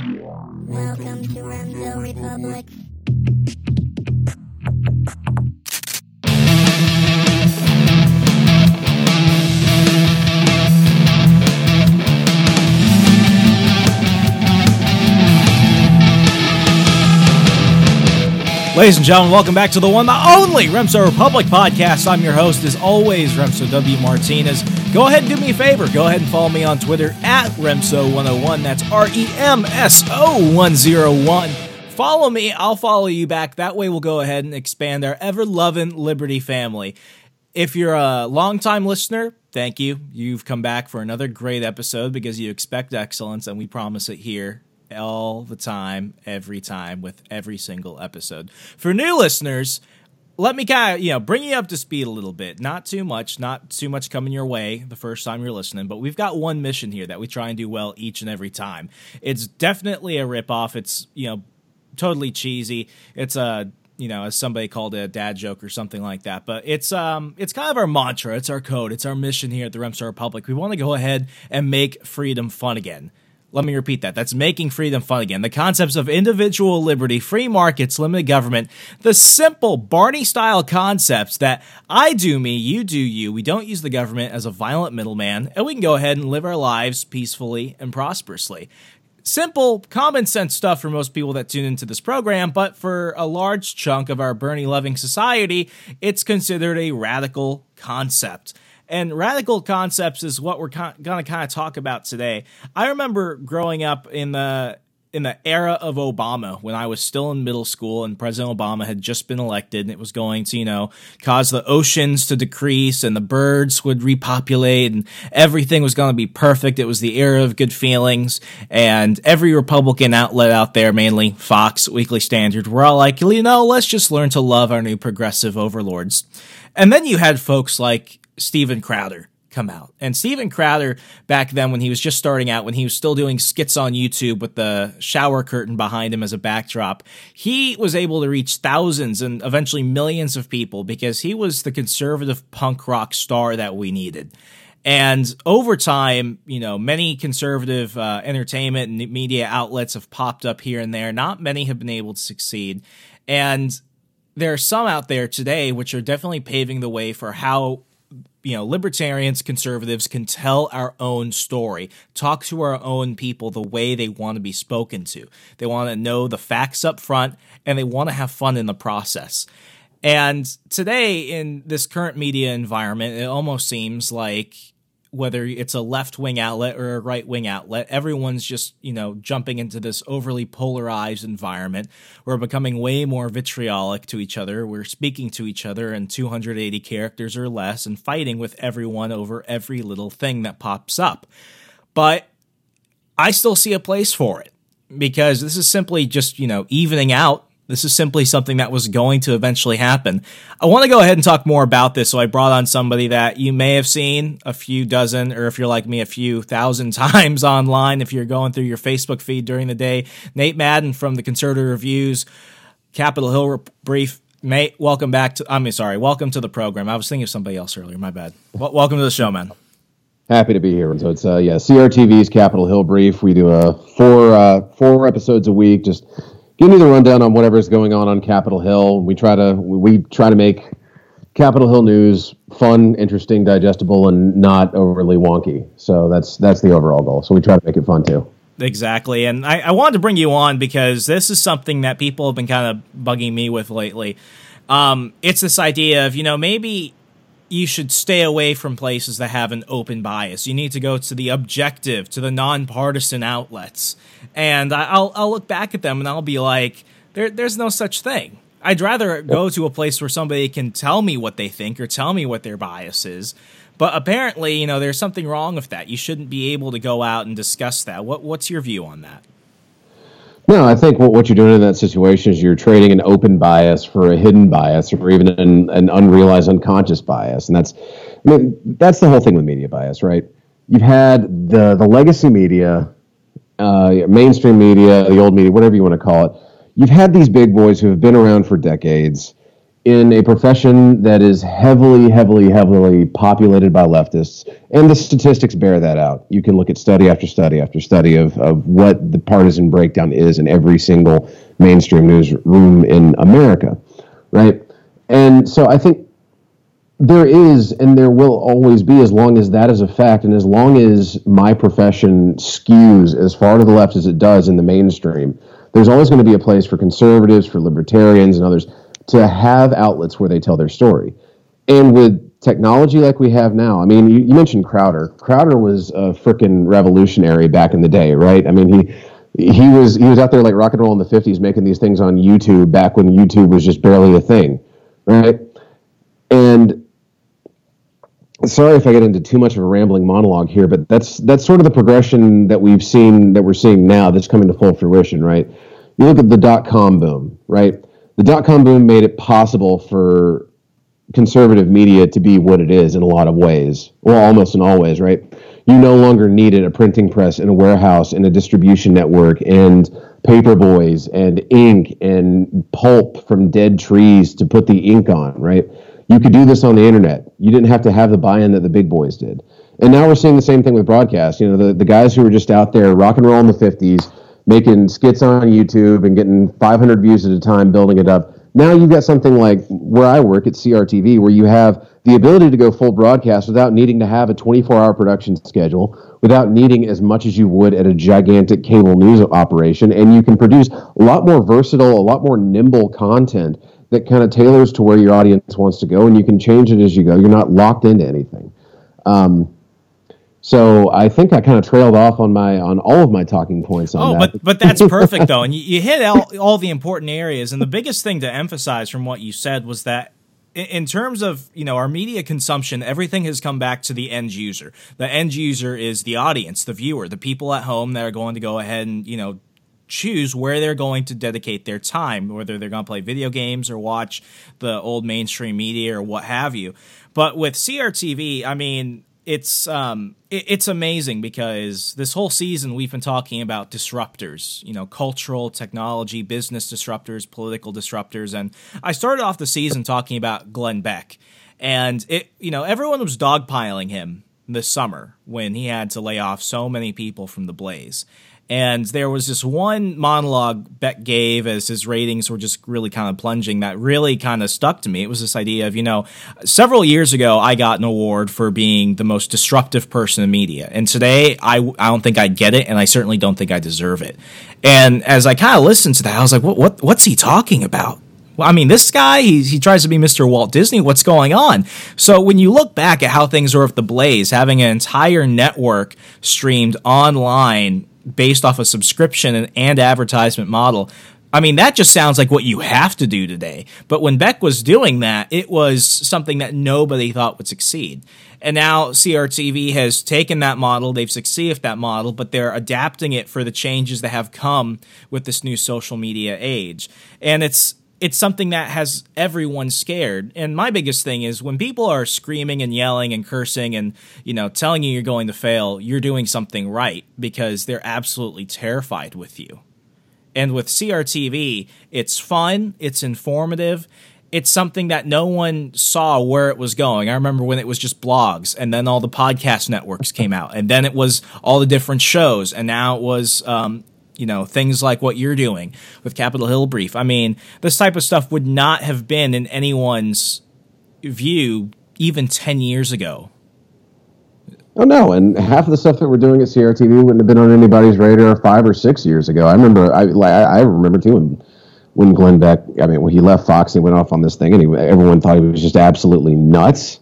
Welcome to Remso Republic. Ladies and gentlemen, welcome back to the one, the only Remso Republic podcast. I'm your host, as always, Remso W. Martinez. Go ahead and do me a favor. Go ahead and follow me on Twitter at Remso101. That's R E M S O 101. Follow me, I'll follow you back. That way, we'll go ahead and expand our ever loving Liberty family. If you're a longtime listener, thank you. You've come back for another great episode because you expect excellence, and we promise it here all the time, every time, with every single episode. For new listeners, let me kind of you know bring you up to speed a little bit. Not too much, not too much coming your way the first time you're listening, but we've got one mission here that we try and do well each and every time. It's definitely a rip off. It's you know totally cheesy. It's a you know, as somebody called it a dad joke or something like that. But it's um it's kind of our mantra, it's our code, it's our mission here at the Remso Republic. We want to go ahead and make freedom fun again. Let me repeat that. That's making freedom fun again. The concepts of individual liberty, free markets, limited government, the simple Barney style concepts that I do me, you do you. We don't use the government as a violent middleman, and we can go ahead and live our lives peacefully and prosperously. Simple, common sense stuff for most people that tune into this program, but for a large chunk of our Bernie loving society, it's considered a radical concept. And radical concepts is what we're going to kind of talk about today. I remember growing up in the in the era of Obama when I was still in middle school and President Obama had just been elected and it was going to, you know, cause the oceans to decrease and the birds would repopulate and everything was going to be perfect. It was the era of good feelings and every Republican outlet out there, mainly Fox, Weekly Standard, were all like, you know, let's just learn to love our new progressive overlords. And then you had folks like Steven Crowder come out. And Steven Crowder, back then when he was just starting out, when he was still doing skits on YouTube with the shower curtain behind him as a backdrop, he was able to reach thousands and eventually millions of people because he was the conservative punk rock star that we needed. And over time, you know, many conservative uh, entertainment and media outlets have popped up here and there. Not many have been able to succeed. And there are some out there today which are definitely paving the way for how you know, libertarians, conservatives can tell our own story, talk to our own people the way they want to be spoken to. They want to know the facts up front and they want to have fun in the process. And today, in this current media environment, it almost seems like whether it's a left wing outlet or a right wing outlet, everyone's just, you know, jumping into this overly polarized environment. We're becoming way more vitriolic to each other. We're speaking to each other in 280 characters or less and fighting with everyone over every little thing that pops up. But I still see a place for it because this is simply just, you know, evening out this is simply something that was going to eventually happen. I want to go ahead and talk more about this, so I brought on somebody that you may have seen a few dozen, or if you're like me, a few thousand times online if you're going through your Facebook feed during the day. Nate Madden from the Conservative Review's, Capitol Hill Brief. Nate, welcome back to. I'm sorry, welcome to the program. I was thinking of somebody else earlier. My bad. Welcome to the show, man. Happy to be here. So it's uh, yeah, CRTV's Capitol Hill Brief. We do a four uh, four episodes a week, just give me the rundown on whatever's going on on Capitol Hill. We try to we try to make Capitol Hill news fun, interesting, digestible, and not overly wonky. So that's that's the overall goal. So we try to make it fun too. Exactly, and I, I wanted to bring you on because this is something that people have been kind of bugging me with lately. Um, it's this idea of you know maybe you should stay away from places that have an open bias. You need to go to the objective, to the nonpartisan outlets. And I'll I'll look back at them and I'll be like, there, there's no such thing. I'd rather go to a place where somebody can tell me what they think or tell me what their bias is. But apparently, you know, there's something wrong with that. You shouldn't be able to go out and discuss that. What what's your view on that? No, I think what, what you're doing in that situation is you're trading an open bias for a hidden bias or even an, an unrealized unconscious bias. And that's, I mean, that's the whole thing with media bias, right? You've had the, the legacy media, uh, mainstream media, the old media, whatever you want to call it. You've had these big boys who have been around for decades in a profession that is heavily, heavily, heavily populated by leftists, and the statistics bear that out. You can look at study after study after study of, of what the partisan breakdown is in every single mainstream newsroom in America, right? And so I think there is and there will always be as long as that is a fact and as long as my profession skews as far to the left as it does in the mainstream there's always going to be a place for conservatives for libertarians and others to have outlets where they tell their story and with technology like we have now i mean you, you mentioned crowder crowder was a freaking revolutionary back in the day right i mean he he was he was out there like rock and roll in the 50s making these things on youtube back when youtube was just barely a thing right and sorry if I get into too much of a rambling monologue here, but that's that's sort of the progression that we've seen that we're seeing now that's coming to full fruition, right? You look at the dot com boom, right? The dot com boom made it possible for conservative media to be what it is in a lot of ways. Well, almost in all ways, right? You no longer needed a printing press and a warehouse and a distribution network and paper boys and ink and pulp from dead trees to put the ink on, right? You could do this on the internet. You didn't have to have the buy-in that the big boys did. And now we're seeing the same thing with broadcast. You know, the, the guys who were just out there rock and roll in the 50s, making skits on YouTube and getting 500 views at a time, building it up. Now you've got something like where I work at CRTV, where you have the ability to go full broadcast without needing to have a 24 hour production schedule, without needing as much as you would at a gigantic cable news operation. And you can produce a lot more versatile, a lot more nimble content that kind of tailors to where your audience wants to go, and you can change it as you go. You're not locked into anything. Um, so I think I kind of trailed off on my on all of my talking points on oh, that. but but that's perfect though, and you, you hit all, all the important areas. And the biggest thing to emphasize from what you said was that in terms of you know our media consumption everything has come back to the end user the end user is the audience the viewer the people at home that are going to go ahead and you know choose where they're going to dedicate their time, whether they're going to play video games or watch the old mainstream media or what have you. But with CRTV, I mean, it's um, it, it's amazing because this whole season we've been talking about disruptors, you know, cultural, technology, business disruptors, political disruptors, and I started off the season talking about Glenn Beck, and it, you know, everyone was dogpiling him this summer when he had to lay off so many people from the Blaze. And there was this one monologue Beck gave as his ratings were just really kind of plunging that really kind of stuck to me. It was this idea of, you know, several years ago, I got an award for being the most disruptive person in media. And today, I, I don't think I'd get it, and I certainly don't think I deserve it. And as I kind of listened to that, I was like, what, what, what's he talking about? I mean, this guy, he, he tries to be Mr. Walt Disney. What's going on? So when you look back at how things were with The Blaze, having an entire network streamed online based off a subscription and, and advertisement model. I mean, that just sounds like what you have to do today. But when Beck was doing that, it was something that nobody thought would succeed. And now CRTV has taken that model, they've succeeded with that model, but they're adapting it for the changes that have come with this new social media age. And it's it's something that has everyone scared. And my biggest thing is when people are screaming and yelling and cursing and, you know, telling you you're going to fail, you're doing something right because they're absolutely terrified with you. And with CRTV, it's fun, it's informative, it's something that no one saw where it was going. I remember when it was just blogs, and then all the podcast networks came out, and then it was all the different shows, and now it was um, you know things like what you're doing with Capitol Hill Brief. I mean, this type of stuff would not have been in anyone's view even ten years ago. Oh no, and half of the stuff that we're doing at CRTV wouldn't have been on anybody's radar five or six years ago. I remember, I like, I remember too when, when Glenn Beck. I mean, when he left Fox, he went off on this thing, and he, everyone thought he was just absolutely nuts.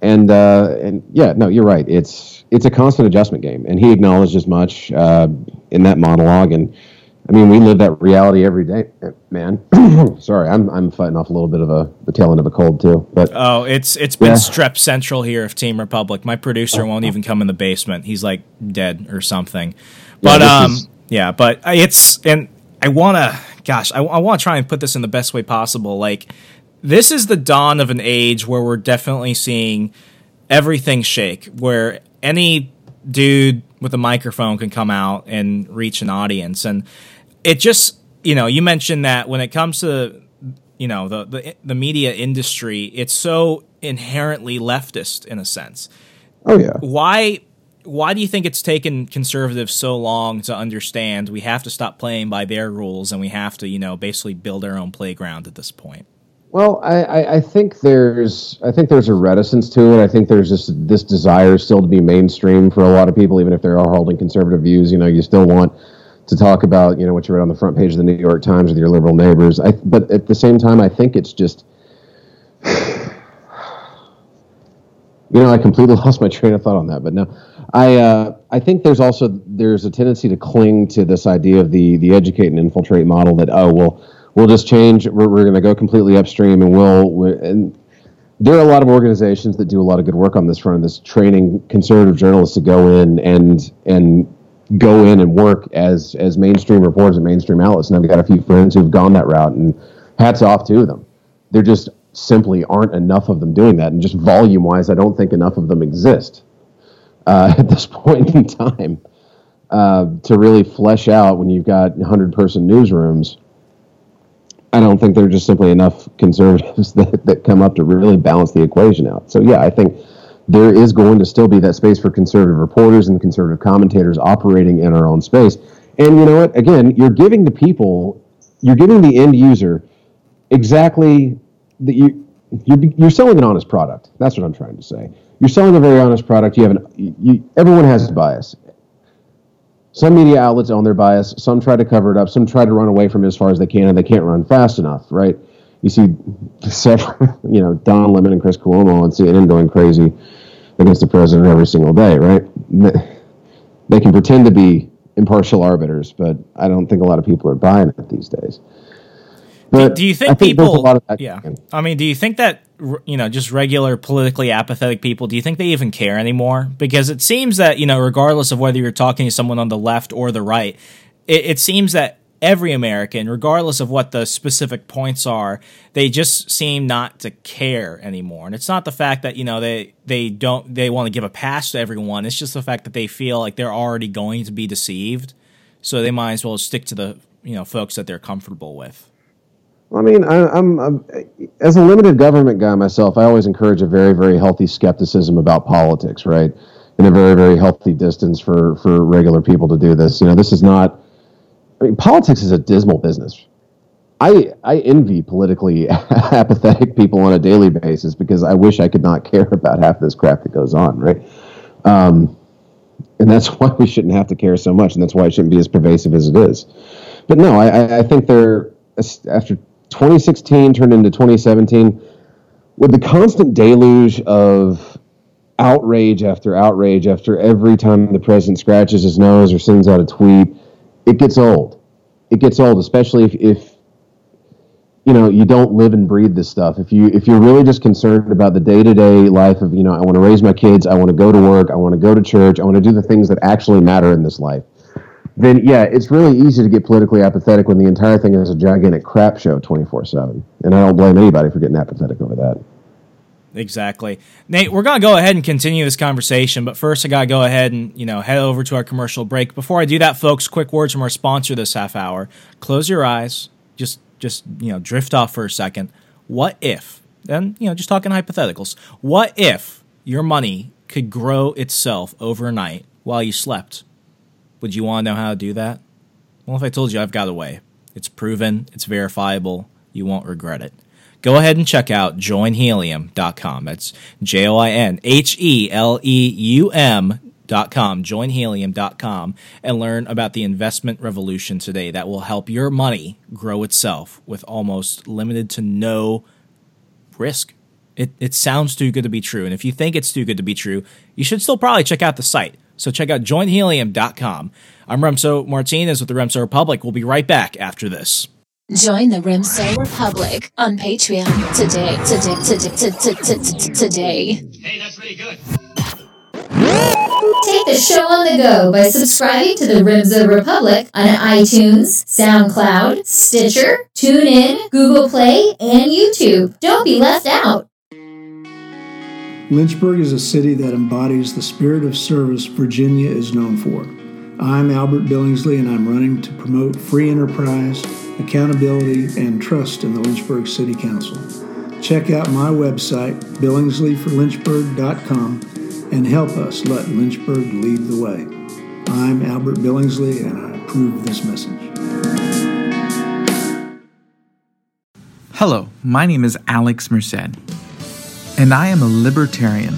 And uh, and yeah, no, you're right. It's it's a constant adjustment game, and he acknowledged as much uh, in that monologue. And I mean, we live that reality every day, man. Sorry, I'm I'm fighting off a little bit of a the tail end of a cold too. But oh, it's it's been yeah. strep central here of Team Republic. My producer won't even come in the basement. He's like dead or something. But yeah, um, is- yeah, but it's and I want to, gosh, I, I want to try and put this in the best way possible. Like this is the dawn of an age where we're definitely seeing everything shake, where any dude with a microphone can come out and reach an audience. And it just, you know, you mentioned that when it comes to you know the, the the media industry it's so inherently leftist in a sense. Oh yeah. Why why do you think it's taken conservatives so long to understand we have to stop playing by their rules and we have to you know basically build our own playground at this point well, I, I, think there's I think there's a reticence to it. I think there's this this desire still to be mainstream for a lot of people, even if they are holding conservative views. You know, you still want to talk about you know what you read on the front page of the New York Times with your liberal neighbors. I, but at the same time, I think it's just you know I completely lost my train of thought on that. But no, I uh, I think there's also there's a tendency to cling to this idea of the the educate and infiltrate model that oh well we'll just change. We're, we're going to go completely upstream, and we'll and there are a lot of organizations that do a lot of good work on this front. This training conservative journalists to go in and and go in and work as as mainstream reporters and mainstream outlets. And I've got a few friends who've gone that route, and hats off to them. There just simply aren't enough of them doing that, and just volume wise, I don't think enough of them exist uh, at this point in time uh, to really flesh out when you've got 100 person newsrooms I don't think there are just simply enough conservatives that, that come up to really balance the equation out. So, yeah, I think there is going to still be that space for conservative reporters and conservative commentators operating in our own space. And you know what? Again, you're giving the people, you're giving the end user exactly that you you're, you're selling an honest product. That's what I'm trying to say. You're selling a very honest product. You have an you, everyone has bias, some media outlets own their bias. Some try to cover it up. Some try to run away from it as far as they can, and they can't run fast enough, right? You see several, you know, Don Lemon and Chris Cuomo on CNN going crazy against the president every single day, right? They can pretend to be impartial arbiters, but I don't think a lot of people are buying it these days. But do you think, think people? yeah, I mean, do you think that you know just regular politically apathetic people? Do you think they even care anymore? Because it seems that you know, regardless of whether you're talking to someone on the left or the right, it, it seems that every American, regardless of what the specific points are, they just seem not to care anymore. And it's not the fact that you know they they don't they want to give a pass to everyone. It's just the fact that they feel like they're already going to be deceived, so they might as well stick to the you know folks that they're comfortable with. I mean, I, am I'm, as a limited government guy myself. I always encourage a very, very healthy skepticism about politics, right? And a very, very healthy distance for for regular people to do this. You know, this is not. I mean, politics is a dismal business. I I envy politically apathetic people on a daily basis because I wish I could not care about half this crap that goes on, right? Um, and that's why we shouldn't have to care so much, and that's why it shouldn't be as pervasive as it is. But no, I, I think they're after 2016 turned into 2017 with the constant deluge of outrage after outrage after every time the president scratches his nose or sends out a tweet it gets old. It gets old especially if, if you know you don't live and breathe this stuff. If you if you're really just concerned about the day-to-day life of you know i want to raise my kids i want to go to work i want to go to church i want to do the things that actually matter in this life then yeah, it's really easy to get politically apathetic when the entire thing is a gigantic crap show 24 7. And I don't blame anybody for getting apathetic over that. Exactly. Nate, we're going to go ahead and continue this conversation, but first I got to go ahead and, you know, head over to our commercial break. Before I do that, folks, quick words from our sponsor this half hour. Close your eyes. Just just, you know, drift off for a second. What if? And, you know, just talking hypotheticals. What if your money could grow itself overnight while you slept? Would you want to know how to do that? Well, if I told you I've got a way, it's proven, it's verifiable, you won't regret it. Go ahead and check out joinhelium.com. That's J O I N H E L E U M.com, joinhelium.com, and learn about the investment revolution today that will help your money grow itself with almost limited to no risk. It, it sounds too good to be true. And if you think it's too good to be true, you should still probably check out the site. So check out joinhelium.com. I'm Remso Martinez with the Remso Republic. We'll be right back after this. Join the Remso Republic on Patreon today, today, today, today. Hey, that's really good. Take the show on the go by subscribing to the Remso Republic on iTunes, SoundCloud, Stitcher, TuneIn, Google Play, and YouTube. Don't be left out. Lynchburg is a city that embodies the spirit of service Virginia is known for. I'm Albert Billingsley, and I'm running to promote free enterprise accountability, and trust in the Lynchburg City Council. Check out my website, billingsleyforlynchburg.com, and help us let Lynchburg lead the way. I'm Albert Billingsley, and I approve this message. Hello, my name is Alex Merced, and I am a libertarian.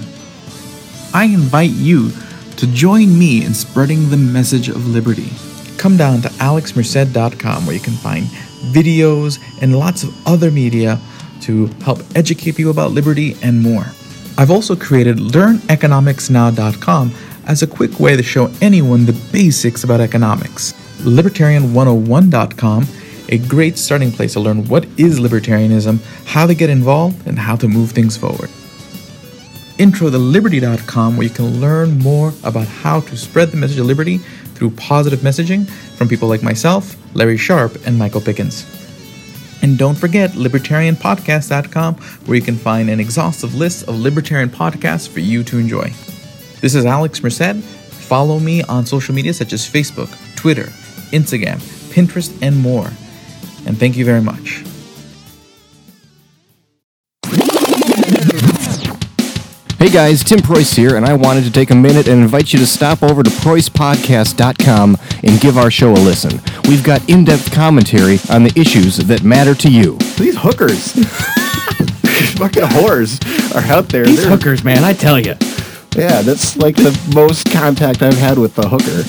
I invite you to join me in spreading the message of liberty. Come down to alexmerced.com where you can find videos and lots of other media to help educate people about liberty and more. I've also created learneconomicsnow.com as a quick way to show anyone the basics about economics. Libertarian101.com, a great starting place to learn what is libertarianism, how to get involved, and how to move things forward. Intro to liberty.com, where you can learn more about how to spread the message of liberty through positive messaging from people like myself, Larry Sharpe, and Michael Pickens. And don't forget libertarianpodcast.com, where you can find an exhaustive list of libertarian podcasts for you to enjoy. This is Alex Merced. Follow me on social media such as Facebook, Twitter, Instagram, Pinterest, and more. And thank you very much. Hey guys, Tim Preuss here, and I wanted to take a minute and invite you to stop over to PreussPodcast.com and give our show a listen. We've got in depth commentary on the issues that matter to you. These hookers, fucking whores, are out there. These They're- hookers, man, I tell you. Yeah, that's like the most contact I've had with the hooker.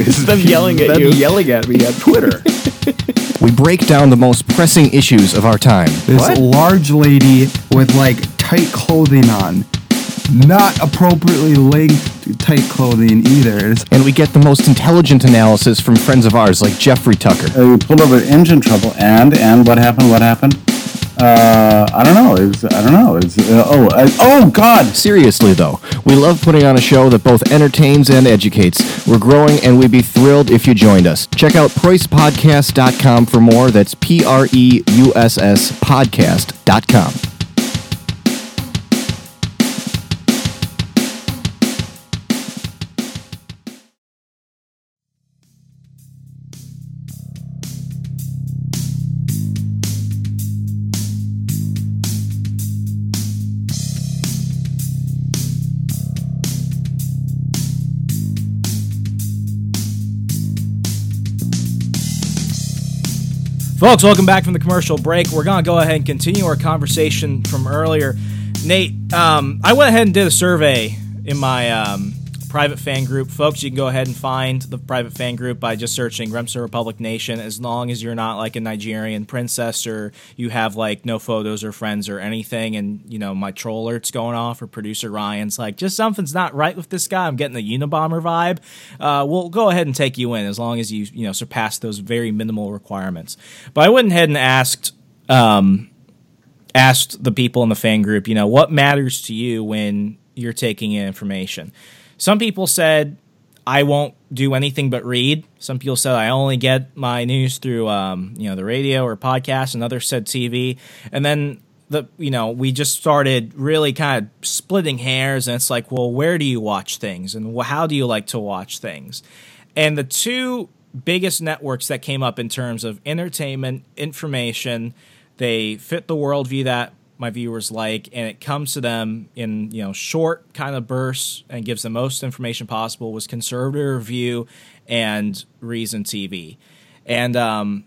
Is Them yelling at them you. yelling at me on Twitter. We break down the most pressing issues of our time. This What? large lady with like tight clothing on. Not appropriately linked tight clothing either. And we get the most intelligent analysis from friends of ours like Jeffrey Tucker. Uh, we pulled over engine trouble, and and what happened? What happened? Uh, I don't know. It was, I don't know. It's uh, oh uh, oh God. Seriously, though, we love putting on a show that both entertains and educates. We're growing, and we'd be thrilled if you joined us. Check out PreussPodcast.com for more. That's P R E U S S podcast.com. Folks, welcome back from the commercial break. We're going to go ahead and continue our conversation from earlier. Nate, um, I went ahead and did a survey in my um, private fan group. Folks, you can go ahead and find the private fan group by just searching Remso Republic Nation as long as you're not like a Nigerian princess or you have like no photos or friends or anything. And, you know, my troll alert's going off or producer Ryan's like, just something's not right with this guy. I'm getting the Unabomber vibe. Uh, we'll go ahead and take you in as long as you, you know, surpass those very minimal requirements. But I went ahead and asked, um, asked the people in the fan group, you know, what matters to you when you're taking in information? Some people said, I won't do anything but read. Some people said I only get my news through, um, you know, the radio or podcast. And others said TV. And then the, you know, we just started really kind of splitting hairs. And it's like, well, where do you watch things, and how do you like to watch things? And the two biggest networks that came up in terms of entertainment, information, they fit the worldview that my viewers like, and it comes to them in you know short kind of bursts and gives the most information possible. Was Conservative Review and Reason TV, and um,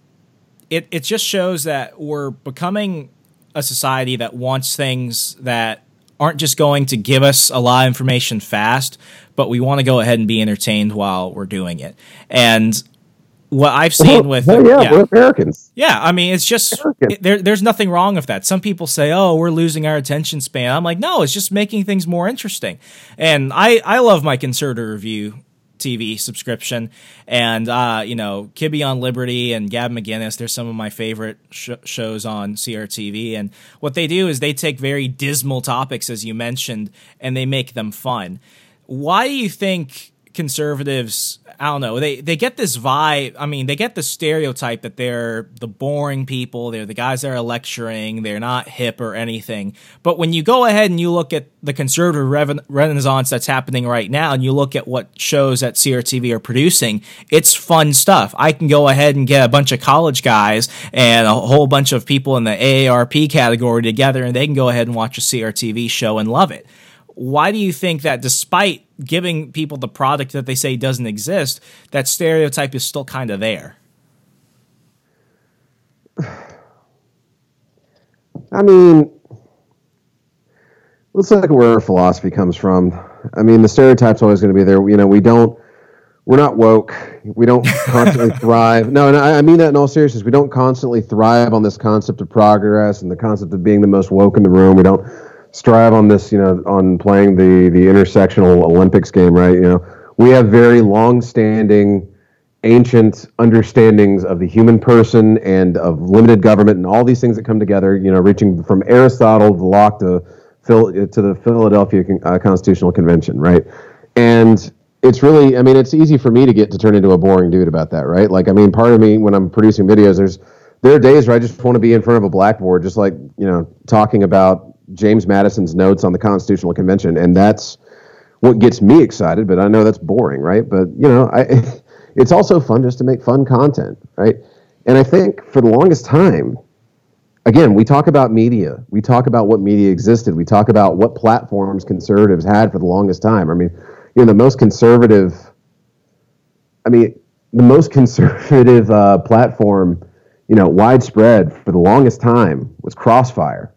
it it just shows that we're becoming a society that wants things that aren't just going to give us a lot of information fast, but we want to go ahead and be entertained while we're doing it. And what I've seen with Well, yeah, we're Americans. yeah, I mean, it's just it, there, there's nothing wrong with that. Some people say, "Oh, we're losing our attention span." I'm like, no, it's just making things more interesting. And I I love my conservative review TV subscription, and uh, you know, Kibbe on Liberty and Gavin McInnes. They're some of my favorite sh- shows on CRTV. And what they do is they take very dismal topics, as you mentioned, and they make them fun. Why do you think? Conservatives I don't know. They they get this vibe. I mean, they get the stereotype that they're the boring people. They're the guys that are lecturing. They're not hip or anything. But when you go ahead and you look at the conservative renaissance that's happening right now, and you look at what shows that CRTV are producing, it's fun stuff. I can go ahead and get a bunch of college guys and a whole bunch of people in the AARP category together, and they can go ahead and watch a CRTV show and love it why do you think that despite giving people the product that they say doesn't exist, that stereotype is still kind of there? I mean, let's look at where our philosophy comes from. I mean, the stereotype's always going to be there. You know, we don't, we're not woke. We don't constantly thrive. No, and I, I mean that in all seriousness. We don't constantly thrive on this concept of progress and the concept of being the most woke in the room. We don't strive on this, you know, on playing the the intersectional Olympics game, right? You know, we have very long-standing, ancient understandings of the human person and of limited government and all these things that come together. You know, reaching from Aristotle to Locke to Phil to the Philadelphia uh, Constitutional Convention, right? And it's really, I mean, it's easy for me to get to turn into a boring dude about that, right? Like, I mean, part of me when I'm producing videos, there's there are days where I just want to be in front of a blackboard, just like you know, talking about James Madison's notes on the Constitutional Convention, and that's what gets me excited. But I know that's boring, right? But you know, I, it's also fun just to make fun content, right? And I think for the longest time, again, we talk about media, we talk about what media existed, we talk about what platforms conservatives had for the longest time. I mean, you know, the most conservative, I mean, the most conservative uh, platform, you know, widespread for the longest time was Crossfire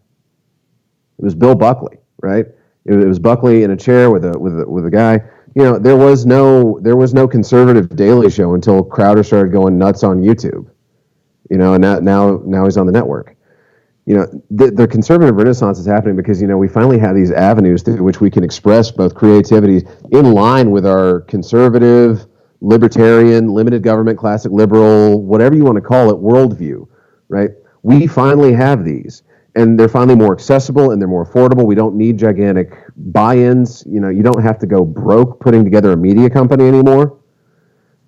it was Bill Buckley, right? It, it was Buckley in a chair with a with a, with a guy. You know, there was no there was no conservative Daily Show until Crowder started going nuts on YouTube. You know, and now now he's on the network. You know, the, the conservative renaissance is happening because you know we finally have these avenues through which we can express both creativity in line with our conservative, libertarian, limited government, classic liberal, whatever you want to call it, worldview. Right? We finally have these and they're finally more accessible and they're more affordable. We don't need gigantic buy-ins. You know, you don't have to go broke putting together a media company anymore.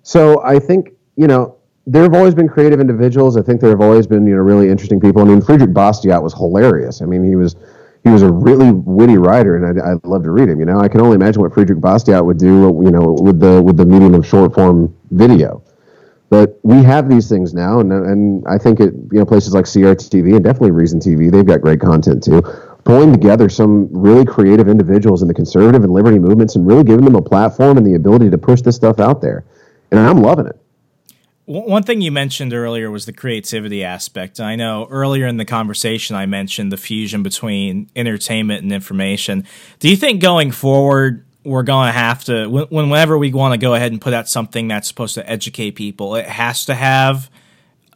So I think you know there have always been creative individuals. I think there have always been you know really interesting people. I mean, Frederic Bastiat was hilarious. I mean, he was he was a really witty writer, and I'd, I'd love to read him. You know, I can only imagine what Frederic Bastiat would do. You know, with the with the medium of short form video. But we have these things now, and and I think it you know places like CRTV and definitely Reason TV they've got great content too. Pulling together some really creative individuals in the conservative and liberty movements and really giving them a platform and the ability to push this stuff out there, and I'm loving it. One thing you mentioned earlier was the creativity aspect. I know earlier in the conversation I mentioned the fusion between entertainment and information. Do you think going forward we're going to have to whenever we want to go ahead and put out something that's supposed to educate people it has to have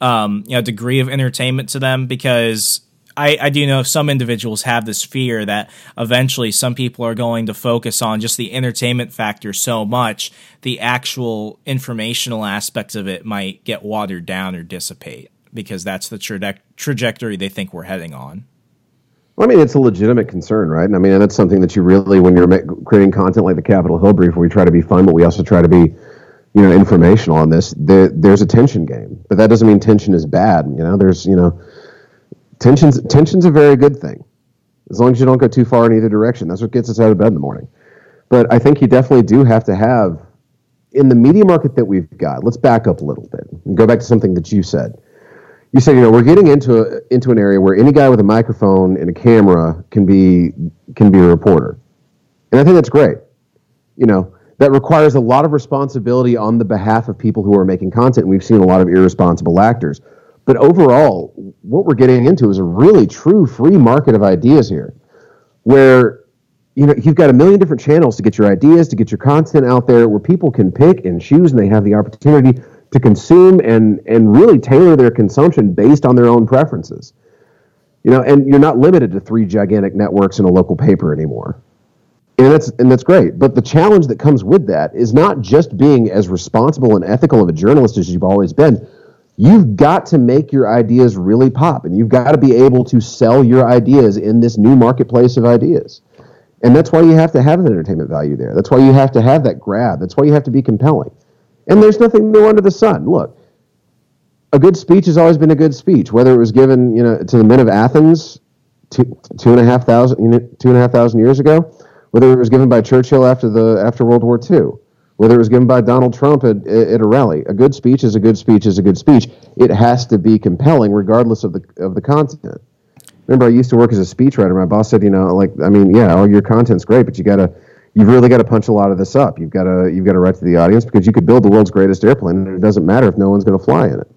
um, you know degree of entertainment to them because I, I do know some individuals have this fear that eventually some people are going to focus on just the entertainment factor so much the actual informational aspects of it might get watered down or dissipate because that's the tra- trajectory they think we're heading on I mean, it's a legitimate concern, right? And I mean, that's something that you really, when you're creating content like the Capitol Hill Brief, where we try to be fun, but we also try to be, you know, informational on this. There, there's a tension game, but that doesn't mean tension is bad. You know, there's, you know, tension's tension's a very good thing, as long as you don't go too far in either direction. That's what gets us out of bed in the morning. But I think you definitely do have to have, in the media market that we've got. Let's back up a little bit and go back to something that you said you said you know we're getting into a, into an area where any guy with a microphone and a camera can be can be a reporter, and I think that's great. You know that requires a lot of responsibility on the behalf of people who are making content. We've seen a lot of irresponsible actors, but overall, what we're getting into is a really true free market of ideas here, where you know you've got a million different channels to get your ideas to get your content out there where people can pick and choose and they have the opportunity to consume and and really tailor their consumption based on their own preferences. You know, and you're not limited to three gigantic networks in a local paper anymore. And that's and that's great. But the challenge that comes with that is not just being as responsible and ethical of a journalist as you've always been. You've got to make your ideas really pop and you've got to be able to sell your ideas in this new marketplace of ideas. And that's why you have to have an entertainment value there. That's why you have to have that grab. That's why you have to be compelling. And there's nothing new under the sun. Look, a good speech has always been a good speech, whether it was given, you know, to the men of Athens two, two and a half thousand, you know, two and a half thousand years ago, whether it was given by Churchill after the after World War II, whether it was given by Donald Trump at, at a rally. A good speech is a good speech is a good speech. It has to be compelling, regardless of the of the content. Remember, I used to work as a speechwriter. My boss said, you know, like, I mean, yeah, all your content's great, but you got to you've really got to punch a lot of this up. You've got to you've got to write to the audience because you could build the world's greatest airplane, and it doesn't matter if no one's going to fly in it.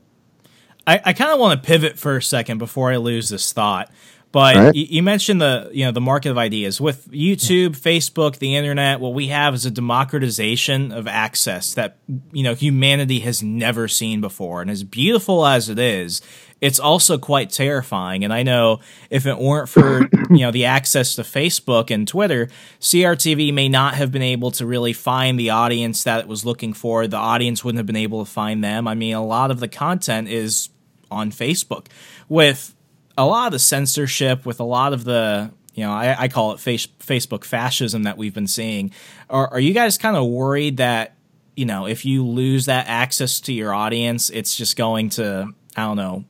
I, I kind of want to pivot for a second before I lose this thought. But Right. you, you mentioned the you know the market of ideas with YouTube, Facebook, the internet. What we have is a democratization of access that you know humanity has never seen before. And as beautiful as it is, it's also quite terrifying. And I know if it weren't for you know the access to Facebook and Twitter, CRTV may not have been able to really find the audience that it was looking for. The audience wouldn't have been able to find them. I mean, a lot of the content is on Facebook with a lot of the censorship, with a lot of the you know, I, I call it face, Facebook fascism that we've been seeing. Are, are you guys kind of worried that you know if you lose that access to your audience, it's just going to I don't know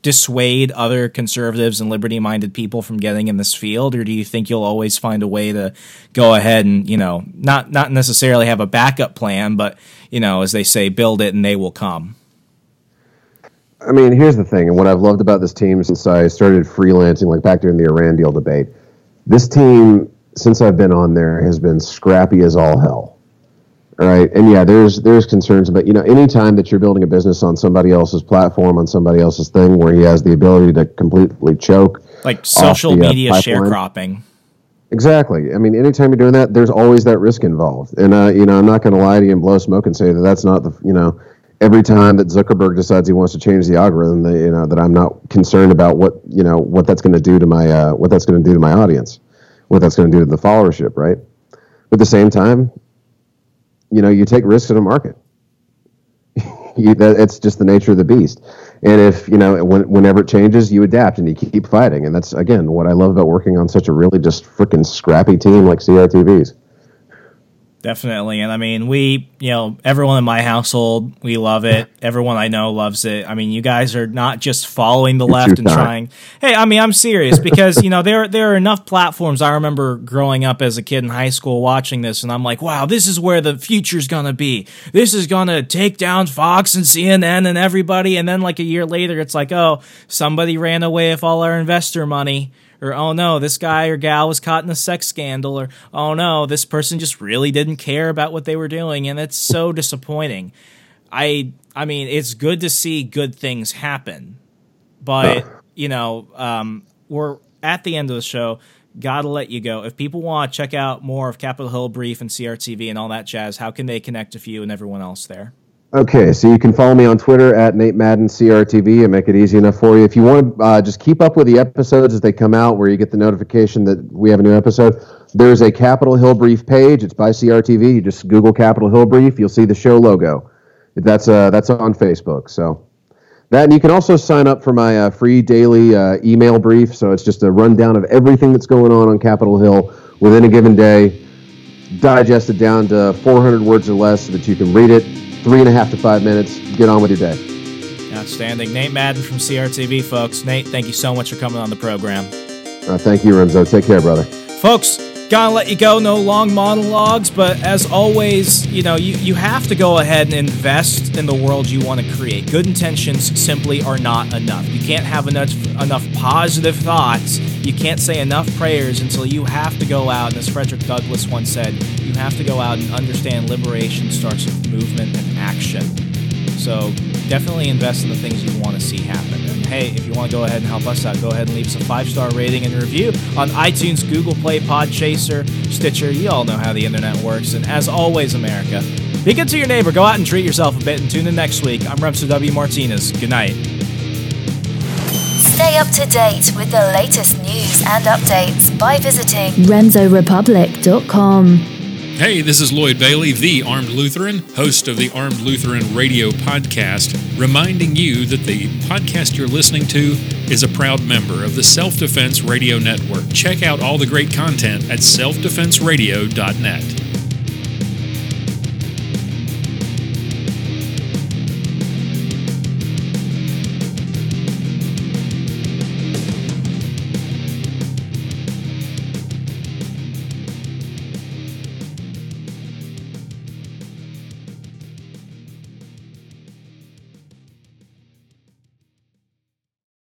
dissuade other conservatives and liberty-minded people from getting in this field or do you think you'll always find a way to go ahead and you know not not necessarily have a backup plan but you know as they say build it and they will come I mean, here's the thing, and what I've loved about this team since I started freelancing, like back during the Iran deal debate, this team, since I've been on there, has been scrappy as all hell. All right, and yeah, there's there's concerns about you know anytime that you're building a business on somebody else's platform, on somebody else's thing, where he has the ability to completely choke, like social the, uh, media pipeline. sharecropping Exactly. I mean, anytime you're doing that, there's always that risk involved. And uh, you know, I'm not going to lie to you and blow smoke and say that that's not the you know every time that Zuckerberg decides he wants to change the algorithm, that, you know, that I'm not concerned about what you know what that's going to do to my uh, what that's going to do to my audience, what that's going to do to the followership, right? But at the same time, you know, you take risks in a market. you, that, it's just the nature of the beast. And if you know, when, whenever it changes, you adapt and you keep fighting. And that's again what I love about working on such a really just freaking scrappy team like CRTV's. Definitely. And I mean, we, you know, everyone in my household, we love it. Everyone I know loves it. I mean, you guys are not just following the You're left and kind. trying. Hey, I mean, I'm serious because, you know, there there are enough platforms I remember growing up as a kid in high school watching this and I'm like, "Wow, this is where the future's going to be. This is going to take down Fox and CNN and everybody." And then like a year later, it's like, "Oh, somebody ran away with all our investor money." Or oh no, this guy or gal was caught in a sex scandal, or oh no, this person just really didn't care about what they were doing, and it's so disappointing. I I mean, it's good to see good things happen, but you know, um, we're at the end of the show. Gotta let you go. If people want to check out more of Capitol Hill Brief and CRTV and all that jazz, how can they connect with you and everyone else there? Okay, so you can follow me on Twitter at Nate Madden CRTV and make it easy enough for you. If you want to uh, just keep up with the episodes as they come out, where you get the notification that we have a new episode, there's a Capitol Hill Brief page. It's by CRTV. You just Google Capitol Hill Brief, you'll see the show logo. That's uh, that's on Facebook. So that, and you can also sign up for my uh, free daily uh, email brief. So it's just a rundown of everything that's going on on Capitol Hill within a given day, digested down to 400 words or less, so that you can read it three and a half to five minutes. Get on with your day. Outstanding. Nate Madden from CRTV, folks. Nate, thank you so much for coming on the program. Uh, thank you, Renzo. Take care, brother. Folks, gotta let you go. No long monologues, but as always, you know, you, you have to go ahead and invest in the world you want to create. Good intentions simply are not enough. You can't have enough, enough positive thoughts. You can't say enough prayers until you have to go out, and as Frederick Douglass once said, you have to go out and understand liberation starts with movement and action. So definitely invest in the things you want to see happen. And hey, if you want to go ahead and help us out, go ahead and leave us a five star rating and review on iTunes, Google Play, Podchaser, Stitcher. You all know how the internet works. And as always, America, be good to your neighbor. Go out and treat yourself a bit. And tune in next week. I'm Remso W. Martinez. Good night. Stay up to date with the latest news and updates by visiting RemsoRepublic.com. Hey, this is Lloyd Bailey, the Armed Lutheran, host of the Armed Lutheran Radio podcast, reminding you that the podcast you're listening to is a proud member of the Self Defense Radio Network. Check out all the great content at selfdefenseradio.net.